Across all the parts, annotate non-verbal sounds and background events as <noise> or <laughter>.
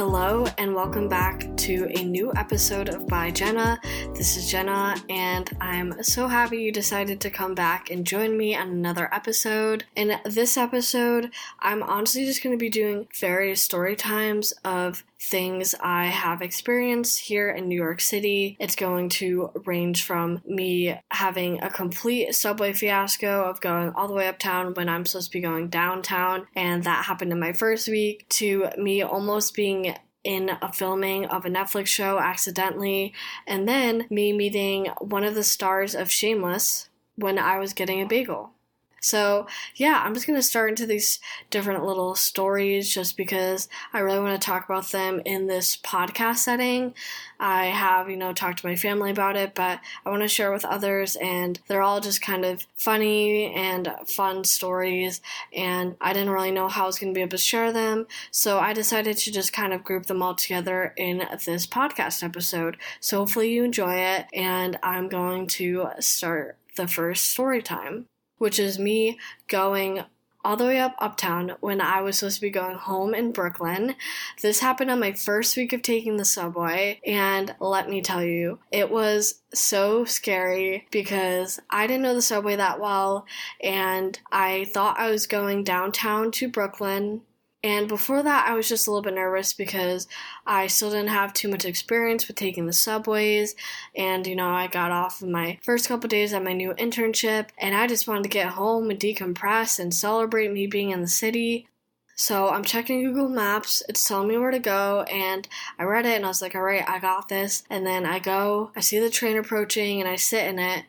Hello, and welcome back to a new episode of By Jenna. This is Jenna, and I'm so happy you decided to come back and join me on another episode. In this episode, I'm honestly just going to be doing various story times of things I have experienced here in New York City. It's going to range from me having a complete subway fiasco of going all the way uptown when I'm supposed to be going downtown, and that happened in my first week, to me almost being in a filming of a Netflix show accidentally, and then me meeting one of the stars of Shameless when I was getting a bagel. So, yeah, I'm just going to start into these different little stories just because I really want to talk about them in this podcast setting. I have, you know, talked to my family about it, but I want to share with others, and they're all just kind of funny and fun stories, and I didn't really know how I was going to be able to share them, so I decided to just kind of group them all together in this podcast episode. So, hopefully, you enjoy it, and I'm going to start the first story time which is me going all the way up uptown when I was supposed to be going home in Brooklyn. This happened on my first week of taking the subway, and let me tell you, it was so scary because I didn't know the subway that well, and I thought I was going downtown to Brooklyn and before that, I was just a little bit nervous because I still didn't have too much experience with taking the subways. And, you know, I got off of my first couple days at my new internship, and I just wanted to get home and decompress and celebrate me being in the city. So I'm checking Google Maps, it's telling me where to go, and I read it and I was like, all right, I got this. And then I go, I see the train approaching, and I sit in it.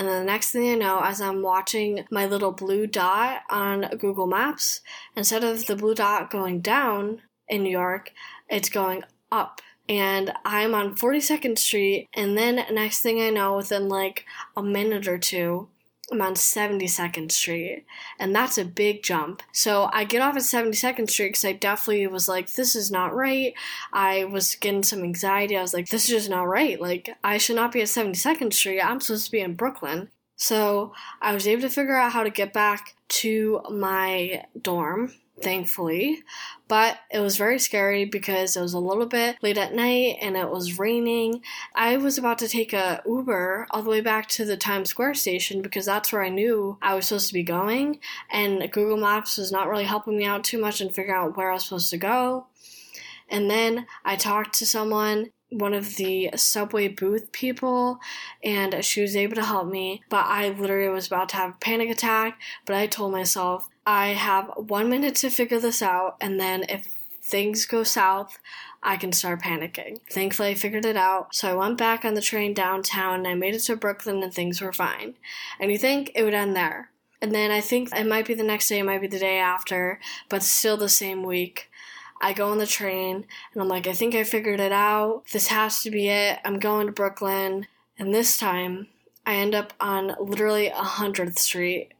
And then the next thing I know, as I'm watching my little blue dot on Google Maps, instead of the blue dot going down in New York, it's going up. And I'm on 42nd Street, and then next thing I know, within like a minute or two, I'm on 72nd Street, and that's a big jump. So I get off at 72nd Street because I definitely was like, this is not right. I was getting some anxiety. I was like, this is just not right. Like, I should not be at 72nd Street. I'm supposed to be in Brooklyn. So I was able to figure out how to get back to my dorm thankfully. But it was very scary because it was a little bit late at night and it was raining. I was about to take a Uber all the way back to the Times Square station because that's where I knew I was supposed to be going. And Google Maps was not really helping me out too much in figuring out where I was supposed to go. And then I talked to someone one of the subway booth people and she was able to help me but i literally was about to have a panic attack but i told myself I have one minute to figure this out, and then if things go south, I can start panicking. Thankfully, I figured it out, so I went back on the train downtown and I made it to Brooklyn and things were fine. And you think it would end there. And then I think it might be the next day, it might be the day after, but still the same week. I go on the train and I'm like, I think I figured it out. This has to be it. I'm going to Brooklyn. And this time, I end up on literally 100th Street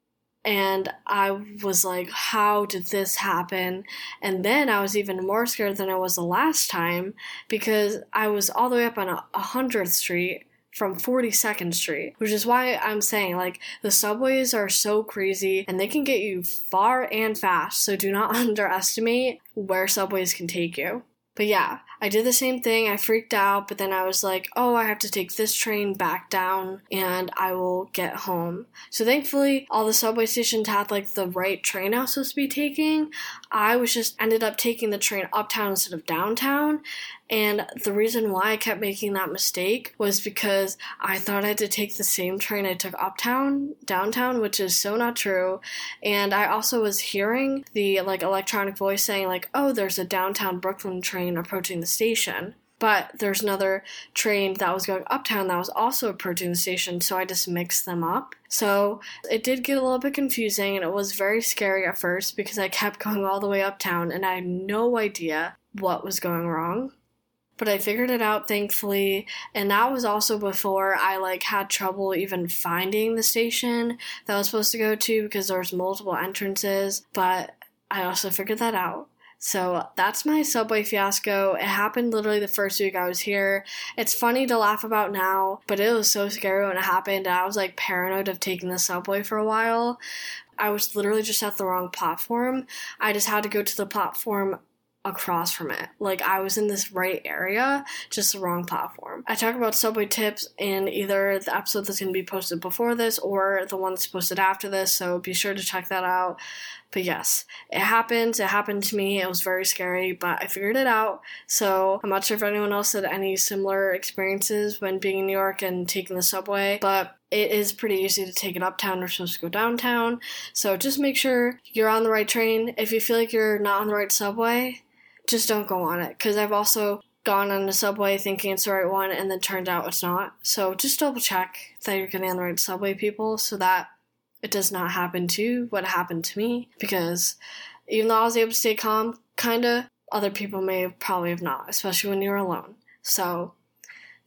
and I was like, how did this happen? And then I was even more scared than I was the last time because I was all the way up on a 100th Street from 42nd Street, which is why I'm saying like the subways are so crazy and they can get you far and fast. So do not <laughs> underestimate where subways can take you. But yeah, I did the same thing. I freaked out, but then I was like, oh, I have to take this train back down and I will get home. So thankfully, all the subway stations had like the right train I was supposed to be taking. I was just ended up taking the train uptown instead of downtown. And the reason why I kept making that mistake was because I thought I had to take the same train I took uptown, downtown, which is so not true. And I also was hearing the like electronic voice saying like, "Oh, there's a downtown Brooklyn train approaching the station." But there's another train that was going uptown that was also approaching the station, so I just mixed them up. So it did get a little bit confusing and it was very scary at first because I kept <laughs> going all the way uptown and I had no idea what was going wrong but I figured it out thankfully. And that was also before I like had trouble even finding the station that I was supposed to go to because there was multiple entrances, but I also figured that out. So that's my subway fiasco. It happened literally the first week I was here. It's funny to laugh about now, but it was so scary when it happened. I was like paranoid of taking the subway for a while. I was literally just at the wrong platform. I just had to go to the platform across from it. Like I was in this right area, just the wrong platform. I talk about subway tips in either the episode that's going to be posted before this or the one that's posted after this, so be sure to check that out. But yes, it happened. It happened to me. It was very scary, but I figured it out. So I'm not sure if anyone else had any similar experiences when being in New York and taking the subway, but it is pretty easy to take it uptown. We're supposed to go downtown. So just make sure you're on the right train. If you feel like you're not on the right subway, just don't go on it. Because I've also gone on the subway thinking it's the right one and then turned out it's not. So just double check that you're getting on the right subway, people, so that it does not happen to what happened to me. Because even though I was able to stay calm, kinda, other people may probably have not, especially when you're alone. So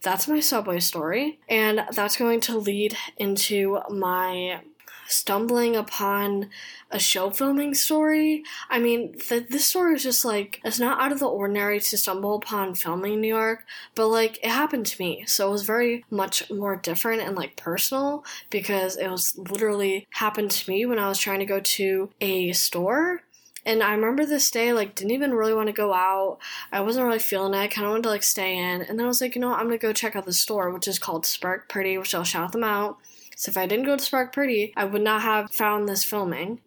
that's my subway story, and that's going to lead into my stumbling upon a show filming story. I mean, th- this story is just like, it's not out of the ordinary to stumble upon filming in New York, but like, it happened to me. So it was very much more different and like personal because it was literally happened to me when I was trying to go to a store and I remember this day, like, didn't even really want to go out. I wasn't really feeling it. I kind of wanted to, like, stay in. And then I was like, you know what? I'm going to go check out the store, which is called Spark Pretty, which I'll shout them out. So if I didn't go to Spark Pretty, I would not have found this filming.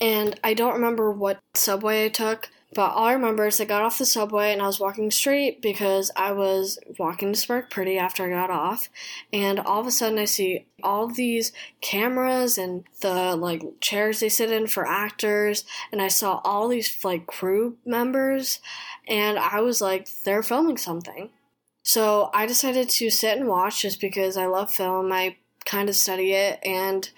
And I don't remember what subway I took, but all I remember is I got off the subway and I was walking straight because I was walking to Spark Pretty after I got off. And all of a sudden I see all these cameras and the like chairs they sit in for actors. And I saw all these like crew members. And I was like, they're filming something. So I decided to sit and watch just because I love film. I kind of study it and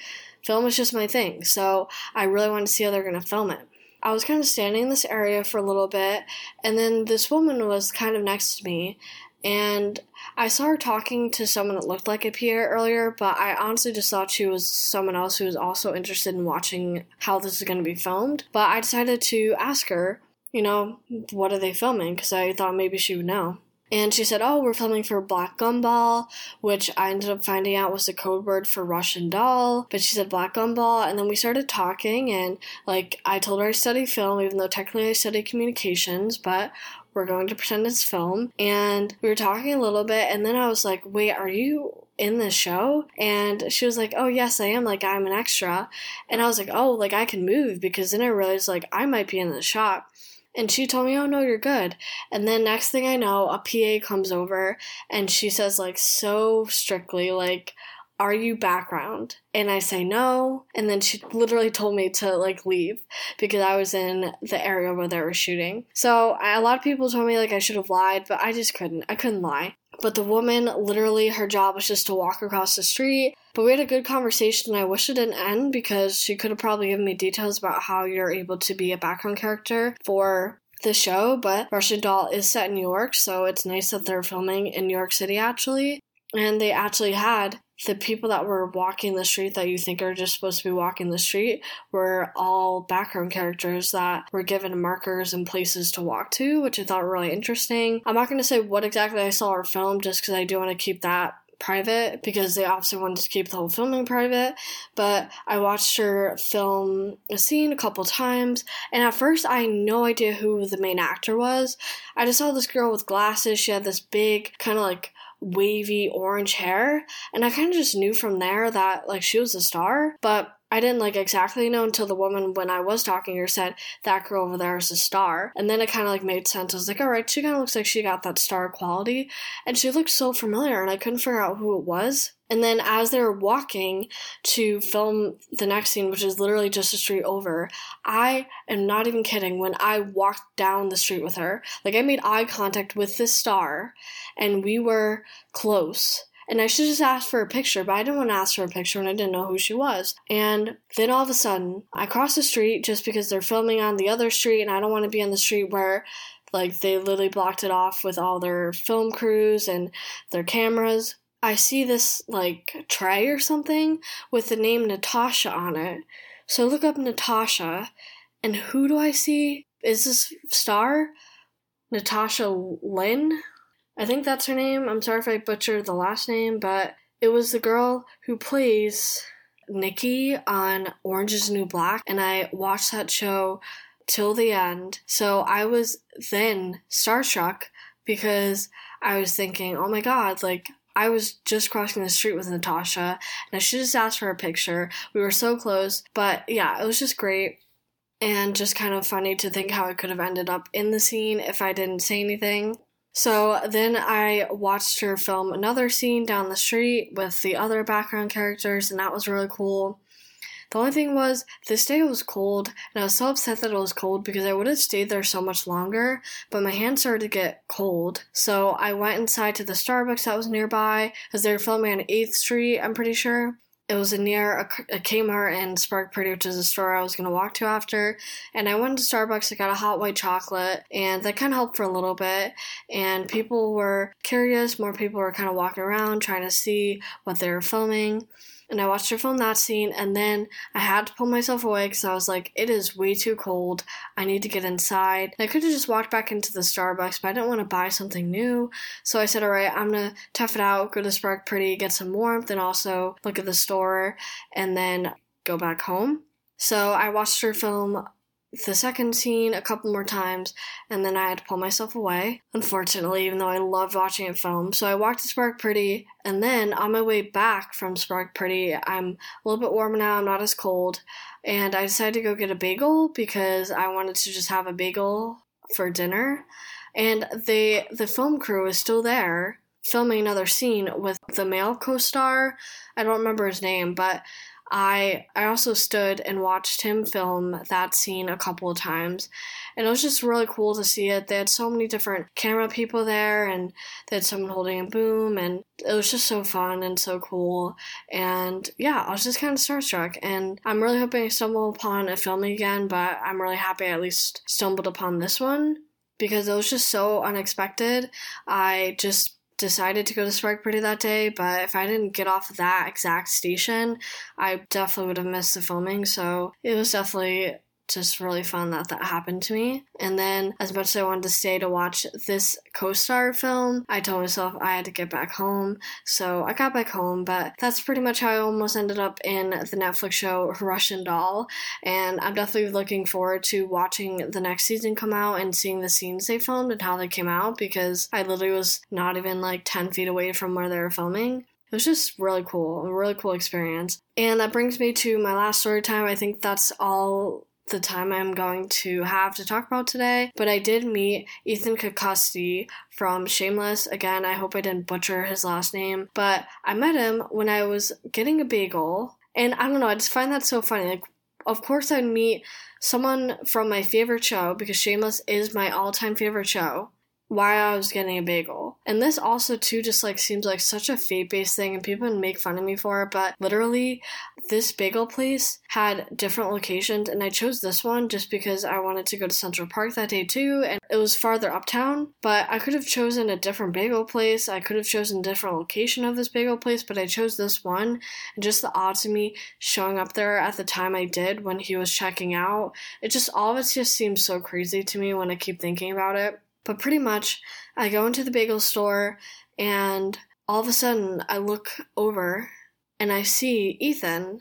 film is just my thing. So I really wanted to see how they're going to film it. I was kind of standing in this area for a little bit, and then this woman was kind of next to me, and I saw her talking to someone that looked like a PA earlier, but I honestly just thought she was someone else who was also interested in watching how this is going to be filmed. But I decided to ask her, you know, what are they filming? Because I thought maybe she would know. And she said, Oh, we're filming for Black Gumball, which I ended up finding out was a code word for Russian doll. But she said Black Gumball, and then we started talking, and like I told her I study film, even though technically I study communications, but we're going to pretend it's film. And we were talking a little bit, and then I was like, Wait, are you in the show? And she was like, Oh, yes, I am. Like, I'm an extra. And I was like, Oh, like I can move because then I realized, like, I might be in the shot. And she told me, Oh, no, you're good. And then next thing I know, a PA comes over and she says, like, so strictly, like, are you background? And I say no. And then she literally told me to like leave because I was in the area where they were shooting. So I, a lot of people told me like I should have lied, but I just couldn't. I couldn't lie. But the woman, literally, her job was just to walk across the street. But we had a good conversation, and I wish it didn't end because she could have probably given me details about how you're able to be a background character for the show. But Russian Doll is set in New York, so it's nice that they're filming in New York City actually. And they actually had the people that were walking the street that you think are just supposed to be walking the street were all background characters that were given markers and places to walk to, which I thought were really interesting. I'm not going to say what exactly I saw or filmed just because I do want to keep that private because they obviously wanted to keep the whole filming private. But I watched her film a scene a couple times, and at first I had no idea who the main actor was. I just saw this girl with glasses. She had this big, kind of like wavy orange hair and i kind of just knew from there that like she was a star but I didn't like exactly know until the woman when I was talking her said that girl over there is a star. And then it kind of like made sense. I was like, all right, she kind of looks like she got that star quality. And she looked so familiar and I couldn't figure out who it was. And then as they were walking to film the next scene, which is literally just a street over, I am not even kidding. When I walked down the street with her, like I made eye contact with this star and we were close and I should just ask for a picture, but I didn't want to ask for a picture when I didn't know who she was. And then all of a sudden, I cross the street just because they're filming on the other street, and I don't want to be on the street where like they literally blocked it off with all their film crews and their cameras. I see this like tray or something with the name Natasha on it. So I look up Natasha, and who do I see? Is this star? Natasha Lynn? I think that's her name. I'm sorry if I butchered the last name, but it was the girl who plays Nicky on Orange is New Black, and I watched that show till the end. So I was then starstruck because I was thinking, oh my god, like I was just crossing the street with Natasha and I should just ask for a picture. We were so close, but yeah, it was just great and just kind of funny to think how I could have ended up in the scene if I didn't say anything. So then I watched her film another scene down the street with the other background characters, and that was really cool. The only thing was, this day was cold, and I was so upset that it was cold because I would have stayed there so much longer, but my hands started to get cold. So I went inside to the Starbucks that was nearby, as they were filming on 8th Street, I'm pretty sure it was near a, a Kmart and Spark Pretty, which is a store I was going to walk to after. And I went to Starbucks, I got a hot white chocolate, and that kind of helped for a little bit. And people were curious, more people were kind of walking around trying to see what they were filming and I watched her film that scene, and then I had to pull myself away because I was like, it is way too cold. I need to get inside. And I could have just walked back into the Starbucks, but I didn't want to buy something new. So I said, all right, I'm gonna tough it out, go to Spark Pretty, get some warmth, and also look at the store, and then go back home. So I watched her film the second scene a couple more times, and then I had to pull myself away, unfortunately, even though I loved watching it film. So I walked to Spark Pretty, and then on my way back from Spark Pretty, I'm a little bit warmer now, I'm not as cold, and I decided to go get a bagel because I wanted to just have a bagel for dinner. And the the film crew is still there filming another scene with the male co-star. I don't remember his name, but I I also stood and watched him film that scene a couple of times, and it was just really cool to see it. They had so many different camera people there, and they had someone holding a boom, and it was just so fun and so cool. And yeah, I was just kind of starstruck, and I'm really hoping I stumble upon a filming again. But I'm really happy I at least stumbled upon this one because it was just so unexpected. I just decided to go to Spark Pretty that day, but if I didn't get off that exact station, I definitely would have missed the filming. So it was definitely just really fun that that happened to me. And then, as much as I wanted to stay to watch this co star film, I told myself I had to get back home. So I got back home, but that's pretty much how I almost ended up in the Netflix show Russian Doll. And I'm definitely looking forward to watching the next season come out and seeing the scenes they filmed and how they came out because I literally was not even like 10 feet away from where they were filming. It was just really cool, a really cool experience. And that brings me to my last story time. I think that's all the time I'm going to have to talk about today, but I did meet Ethan Cocosti from Shameless. Again, I hope I didn't butcher his last name, but I met him when I was getting a bagel, and I don't know, I just find that so funny. Like, of course, I'd meet someone from my favorite show because Shameless is my all time favorite show while I was getting a bagel. And this also too just like seems like such a fate based thing and people make fun of me for it, but literally this bagel place had different locations and I chose this one just because I wanted to go to Central Park that day too and it was farther uptown, but I could have chosen a different bagel place. I could have chosen a different location of this bagel place, but I chose this one and just the odds of me showing up there at the time I did when he was checking out, it just all of it just seems so crazy to me when I keep thinking about it. But pretty much, I go into the bagel store and all of a sudden I look over and I see Ethan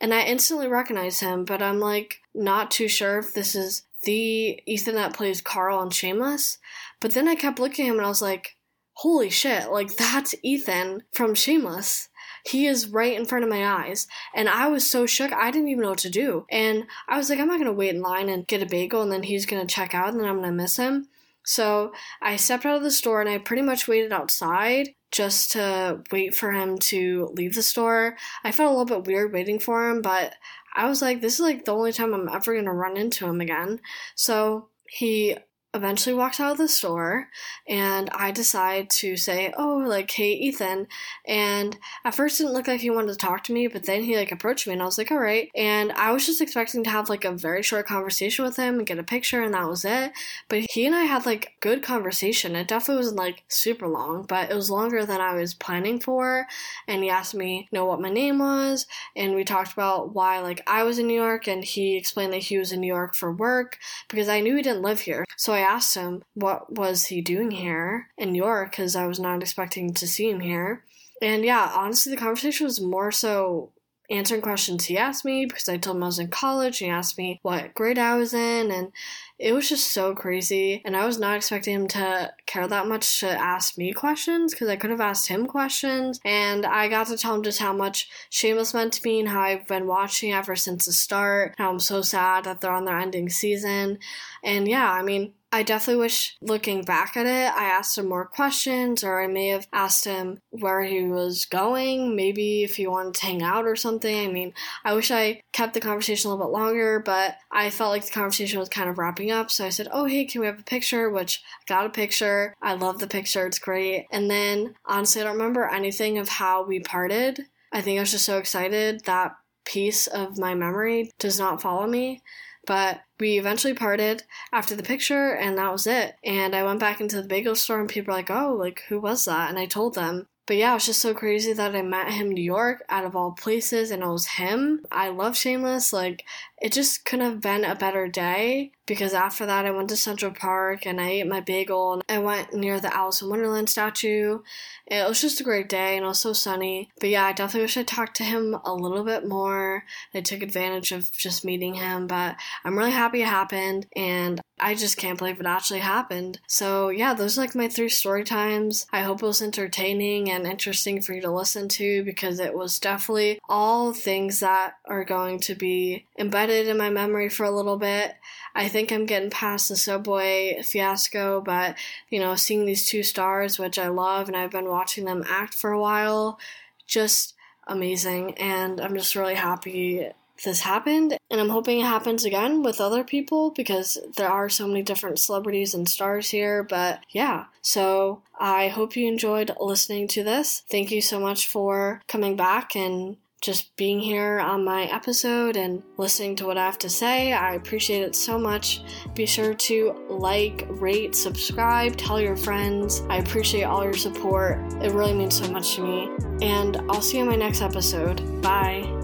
and I instantly recognize him, but I'm like not too sure if this is the Ethan that plays Carl on Shameless. But then I kept looking at him and I was like, holy shit, like that's Ethan from Shameless. He is right in front of my eyes. And I was so shook, I didn't even know what to do. And I was like, I'm not gonna wait in line and get a bagel and then he's gonna check out and then I'm gonna miss him. So I stepped out of the store and I pretty much waited outside just to wait for him to leave the store. I felt a little bit weird waiting for him, but I was like, this is like the only time I'm ever gonna run into him again. So he eventually walks out of the store and I decide to say, Oh, like, hey, Ethan. And at first it didn't look like he wanted to talk to me, but then he like approached me and I was like, All right. And I was just expecting to have like a very short conversation with him and get a picture and that was it. But he and I had like good conversation. It definitely wasn't like super long, but it was longer than I was planning for. And he asked me, you know, what my name was. And we talked about why like I was in New York and he explained that he was in New York for work because I knew he didn't live here. So I I asked him what was he doing here in York because I was not expecting to see him here. And yeah, honestly, the conversation was more so answering questions he asked me because I told him I was in college and he asked me what grade I was in and it was just so crazy and I was not expecting him to care that much to ask me questions because I could have asked him questions and I got to tell him just how much Shameless meant to me and how I've been watching ever since the start, how I'm so sad that they're on their ending season. And yeah, I mean, I definitely wish looking back at it, I asked him more questions, or I may have asked him where he was going, maybe if he wanted to hang out or something. I mean, I wish I kept the conversation a little bit longer, but I felt like the conversation was kind of wrapping up. So I said, Oh, hey, can we have a picture? Which I got a picture. I love the picture, it's great. And then honestly, I don't remember anything of how we parted. I think I was just so excited that piece of my memory does not follow me. But we eventually parted after the picture, and that was it. And I went back into the bagel store, and people were like, oh, like, who was that? And I told them. But yeah, it was just so crazy that I met him in New York out of all places, and it was him. I love Shameless. Like, it just couldn't have been a better day because after that I went to Central Park and I ate my bagel and I went near the Alice in Wonderland statue. It was just a great day and it was so sunny. But yeah, I definitely wish I talked to him a little bit more. I took advantage of just meeting him, but I'm really happy it happened and I just can't believe it actually happened. So yeah, those are like my three story times. I hope it was entertaining and interesting for you to listen to because it was definitely all things that are going to be embedded embedded in my memory for a little bit. I think I'm getting past the subway fiasco, but you know, seeing these two stars, which I love, and I've been watching them act for a while, just amazing. And I'm just really happy this happened. And I'm hoping it happens again with other people because there are so many different celebrities and stars here. But yeah, so I hope you enjoyed listening to this. Thank you so much for coming back and just being here on my episode and listening to what I have to say. I appreciate it so much. Be sure to like, rate, subscribe, tell your friends. I appreciate all your support. It really means so much to me. And I'll see you in my next episode. Bye.